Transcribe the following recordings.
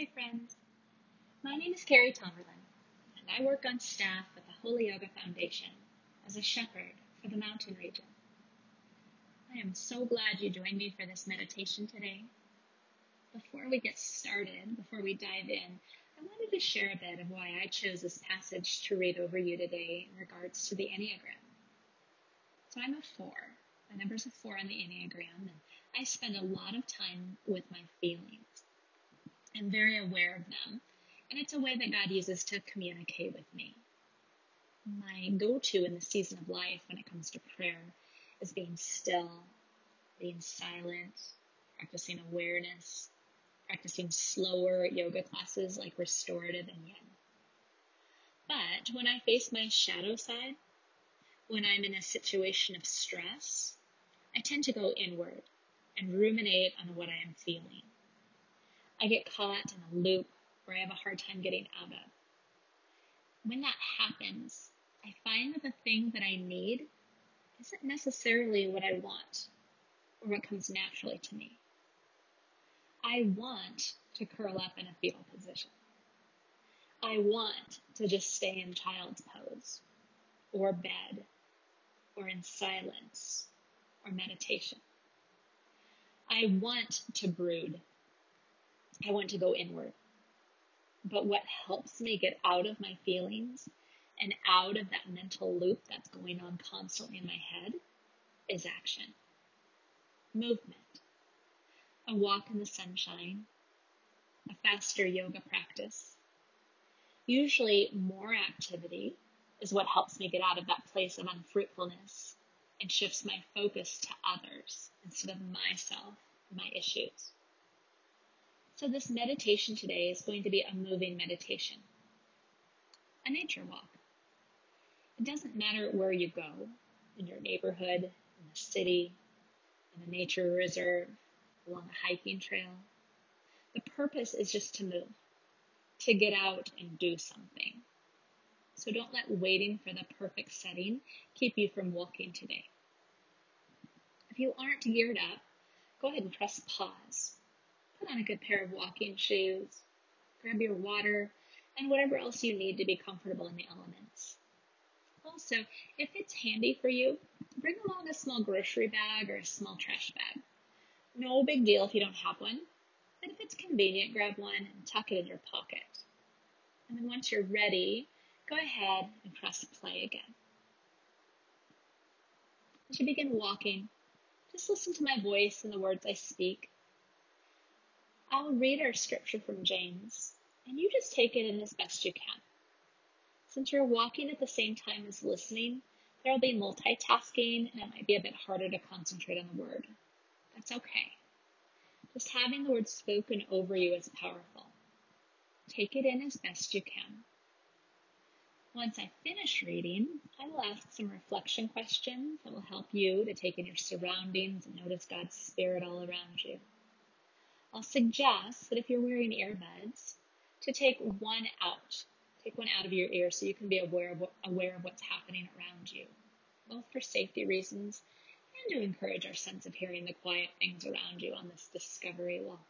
Hi, friends. My name is Carrie Tomerlin, and I work on staff at the Holy Yoga Foundation as a shepherd for the mountain region. I am so glad you joined me for this meditation today. Before we get started, before we dive in, I wanted to share a bit of why I chose this passage to read over you today in regards to the Enneagram. So I'm a four. My number's a four on the Enneagram, and I spend a lot of time with my feelings and very aware of them. And it's a way that God uses to communicate with me. My go to in the season of life when it comes to prayer is being still, being silent, practicing awareness, practicing slower yoga classes like restorative and yin. But when I face my shadow side, when I'm in a situation of stress, I tend to go inward and ruminate on what I am feeling. I get caught in a loop where I have a hard time getting out of. When that happens, I find that the thing that I need isn't necessarily what I want or what comes naturally to me. I want to curl up in a fetal position. I want to just stay in child's pose or bed or in silence or meditation. I want to brood I want to go inward. But what helps me get out of my feelings and out of that mental loop that's going on constantly in my head is action, movement, a walk in the sunshine, a faster yoga practice. Usually, more activity is what helps me get out of that place of unfruitfulness and shifts my focus to others instead of myself, my issues. So this meditation today is going to be a moving meditation, a nature walk. It doesn't matter where you go, in your neighborhood, in the city, in a nature reserve, along a hiking trail. The purpose is just to move, to get out and do something. So don't let waiting for the perfect setting keep you from walking today. If you aren't geared up, go ahead and press pause put on a good pair of walking shoes, grab your water, and whatever else you need to be comfortable in the elements. Also, if it's handy for you, bring along a small grocery bag or a small trash bag. No big deal if you don't have one, but if it's convenient, grab one and tuck it in your pocket. And then once you're ready, go ahead and press play again. As you begin walking, just listen to my voice and the words I speak I'll read our scripture from James, and you just take it in as best you can. Since you're walking at the same time as listening, there'll be multitasking and it might be a bit harder to concentrate on the word. That's okay. Just having the word spoken over you is powerful. Take it in as best you can. Once I finish reading, I will ask some reflection questions that will help you to take in your surroundings and notice God's Spirit all around you. I'll suggest that if you're wearing earbuds, to take one out. Take one out of your ear so you can be aware of, what, aware of what's happening around you, both for safety reasons and to encourage our sense of hearing the quiet things around you on this discovery walk.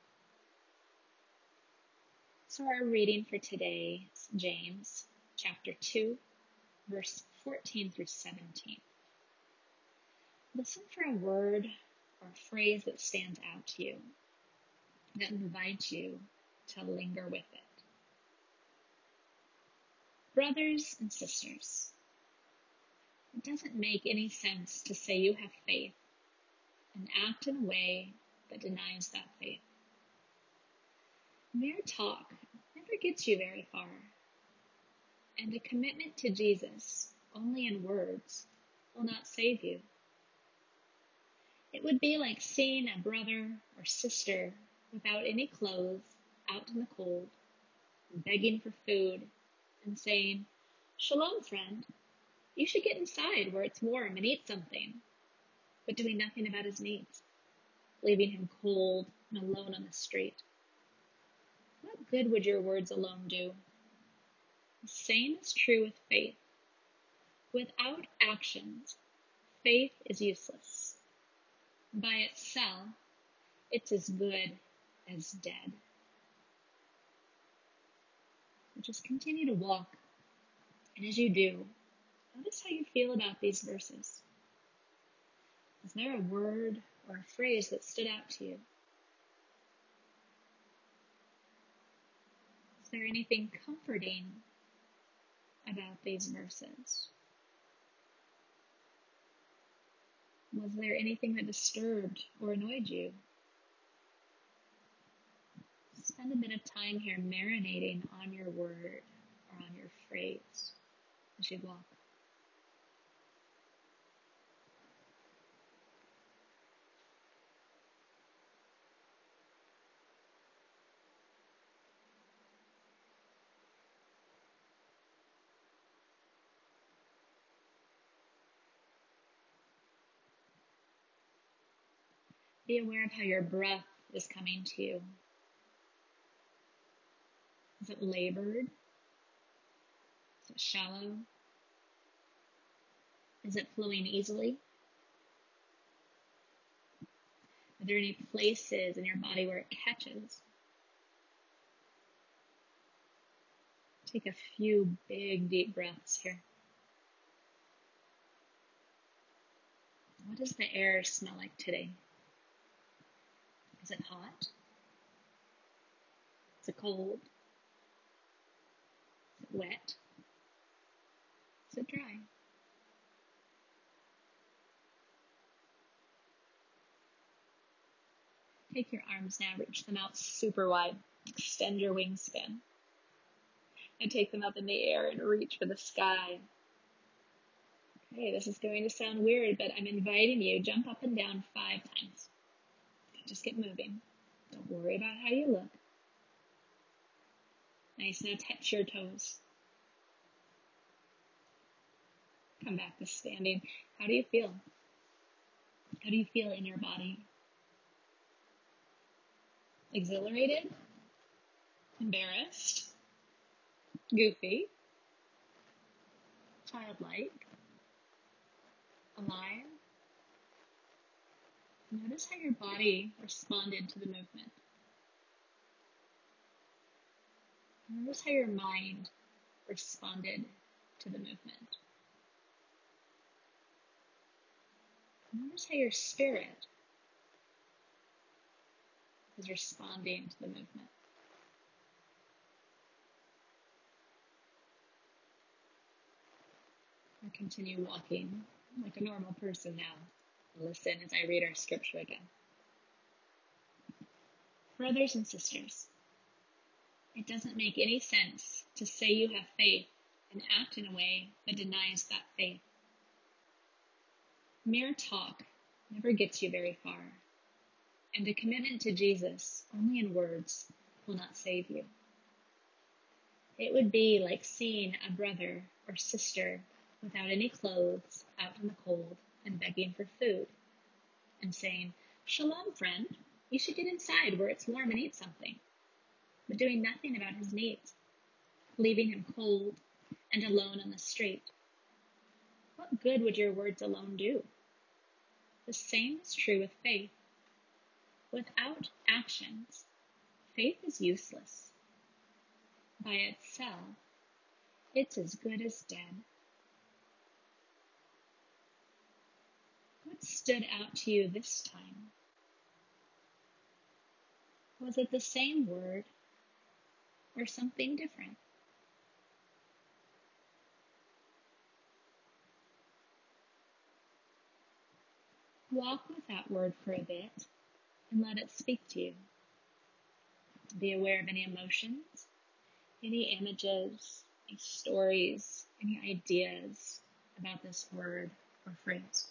So, our reading for today is James chapter 2, verse 14 through 17. Listen for a word or a phrase that stands out to you that invite you to linger with it. Brothers and sisters, it doesn't make any sense to say you have faith and act in a way that denies that faith. Mere talk never gets you very far, and a commitment to Jesus only in words will not save you. It would be like seeing a brother or sister without any clothes, out in the cold, begging for food, and saying, Shalom, friend. You should get inside where it's warm and eat something, but doing nothing about his needs, leaving him cold and alone on the street. What good would your words alone do? The same is true with faith. Without actions, faith is useless. By itself, it's as good as dead. But just continue to walk. And as you do, notice how you feel about these verses. Is there a word or a phrase that stood out to you? Is there anything comforting about these verses? Was there anything that disturbed or annoyed you? Spend a bit of time here marinating on your word or on your phrase as you walk. Be aware of how your breath is coming to you. Is it labored? Is it shallow? Is it flowing easily? Are there any places in your body where it catches? Take a few big, deep breaths here. What does the air smell like today? Is it hot? Is it cold? Wet? Is it dry? Take your arms now, reach them out super wide. Extend your wingspan. And take them up in the air and reach for the sky. Okay, this is going to sound weird, but I'm inviting you, jump up and down five times. Just get moving. Don't worry about how you look. Nice, now touch your toes. Come back to standing. How do you feel? How do you feel in your body? Exhilarated? Embarrassed? Goofy? Childlike? Alive? Notice how your body responded to the movement. Notice how your mind responded to the movement. Notice how your spirit is responding to the movement. I continue walking like a normal person now listen as I read our scripture again. Brothers and sisters, it doesn't make any sense to say you have faith and act in a way that denies that faith. Mere talk never gets you very far, and a commitment to Jesus only in words will not save you. It would be like seeing a brother or sister without any clothes out in the cold and begging for food and saying, Shalom, friend, you should get inside where it's warm and eat something, but doing nothing about his needs, leaving him cold and alone on the street. What good would your words alone do? The same is true with faith. Without actions, faith is useless. By itself, it's as good as dead. What stood out to you this time? Was it the same word or something different? Walk with that word for a bit and let it speak to you. Be aware of any emotions, any images, any stories, any ideas about this word or phrase.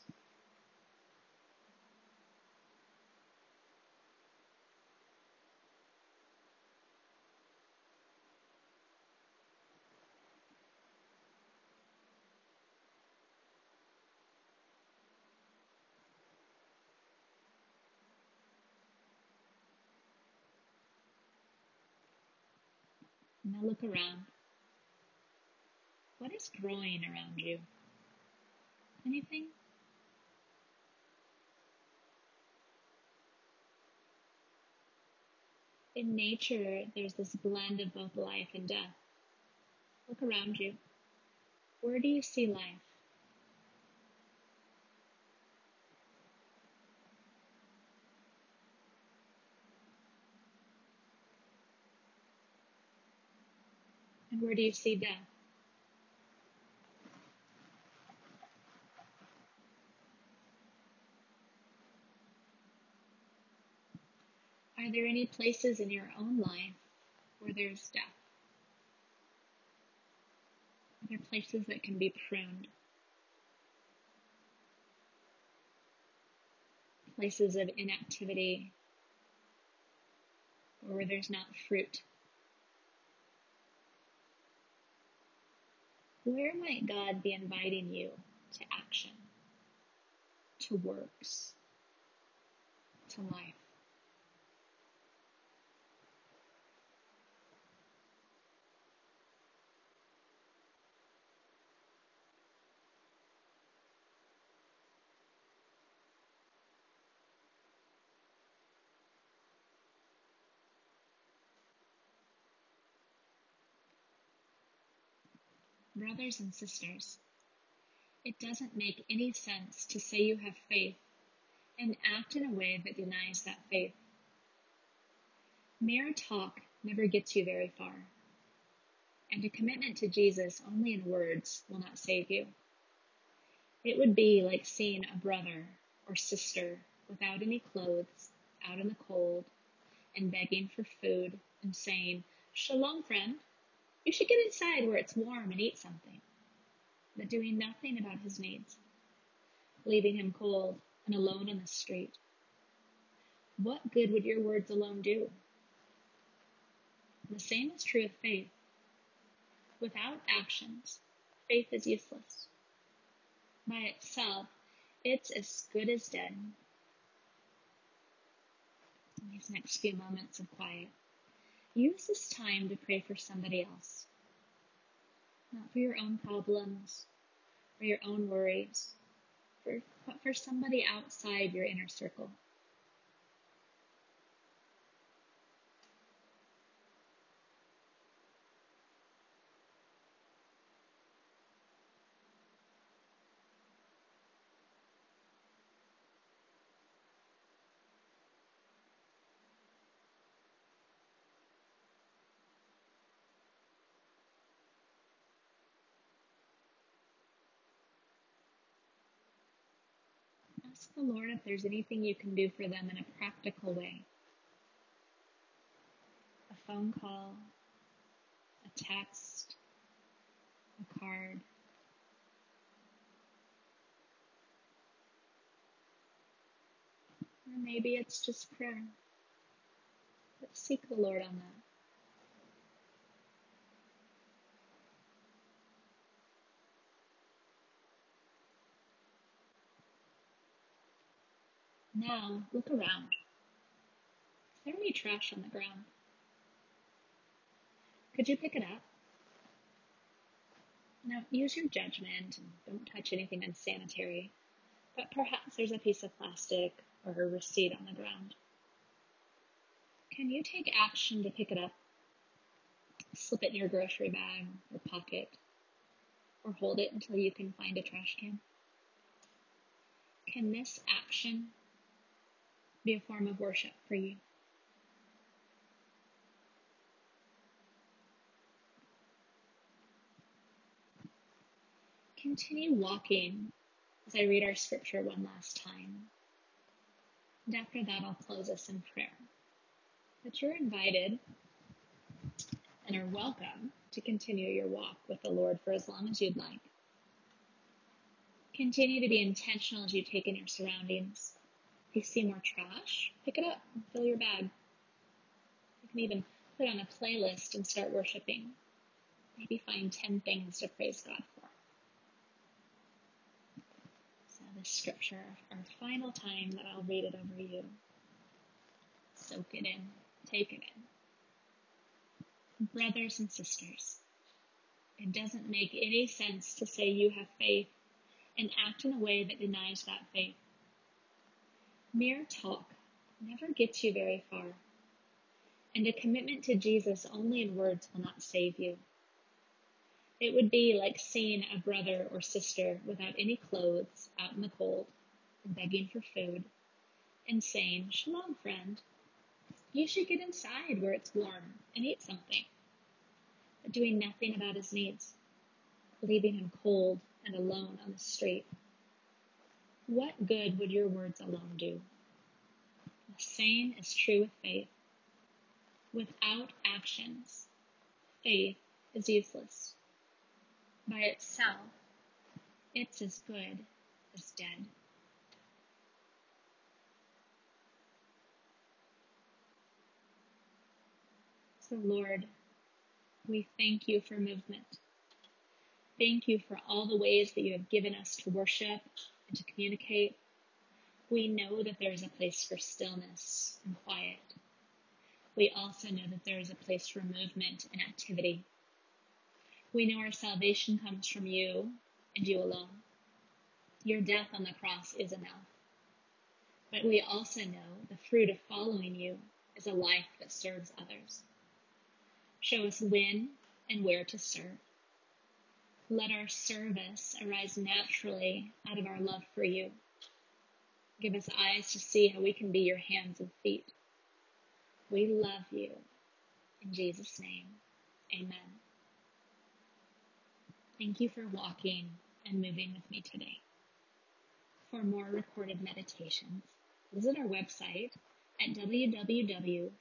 Now look around. What is growing around you? Anything? In nature, there's this blend of both life and death. Look around you. Where do you see life? Where do you see death? Are there any places in your own life where there's death? Are there places that can be pruned? Places of inactivity or where there's not fruit? Where might God be inviting you to action, to works, to life? Brothers and sisters, it doesn't make any sense to say you have faith and act in a way that denies that faith. Mere talk never gets you very far, and a commitment to Jesus only in words will not save you. It would be like seeing a brother or sister without any clothes out in the cold and begging for food and saying, Shalom, friend. You should get inside where it's warm and eat something, but doing nothing about his needs, leaving him cold and alone in the street. What good would your words alone do? The same is true of faith. Without actions, faith is useless. By itself, it's as good as dead. In these next few moments of quiet, Use this time to pray for somebody else. Not for your own problems or your own worries, for, but for somebody outside your inner circle. Ask the Lord if there's anything you can do for them in a practical way. A phone call, a text, a card. Or maybe it's just prayer. But seek the Lord on that. Now, look around. Is there any trash on the ground? Could you pick it up? Now, use your judgment and don't touch anything unsanitary, but perhaps there's a piece of plastic or a receipt on the ground. Can you take action to pick it up? Slip it in your grocery bag or pocket, or hold it until you can find a trash can? Can this action be a form of worship for you. Continue walking as I read our scripture one last time. And after that, I'll close us in prayer. But you're invited and are welcome to continue your walk with the Lord for as long as you'd like. Continue to be intentional as you take in your surroundings. If you see more trash, pick it up and fill your bag. You can even put on a playlist and start worshiping. Maybe find 10 things to praise God for. So this scripture, our final time that I'll read it over you. Soak it in. Take it in. Brothers and sisters, it doesn't make any sense to say you have faith and act in a way that denies that faith. Mere talk never gets you very far, and a commitment to Jesus only in words will not save you. It would be like seeing a brother or sister without any clothes out in the cold and begging for food and saying, Shalom, friend. You should get inside where it's warm and eat something. But doing nothing about his needs, leaving him cold and alone on the street. What good would your words alone do? The same is true with faith. Without actions, faith is useless. By itself, it's as good as dead. So, Lord, we thank you for movement. Thank you for all the ways that you have given us to worship and to communicate. We know that there is a place for stillness and quiet. We also know that there is a place for movement and activity. We know our salvation comes from you and you alone. Your death on the cross is enough. But we also know the fruit of following you is a life that serves others. Show us when and where to serve. Let our service arise naturally out of our love for you. Give us eyes to see how we can be your hands and feet. We love you. In Jesus' name, amen. Thank you for walking and moving with me today. For more recorded meditations, visit our website at www.holyyoga.net.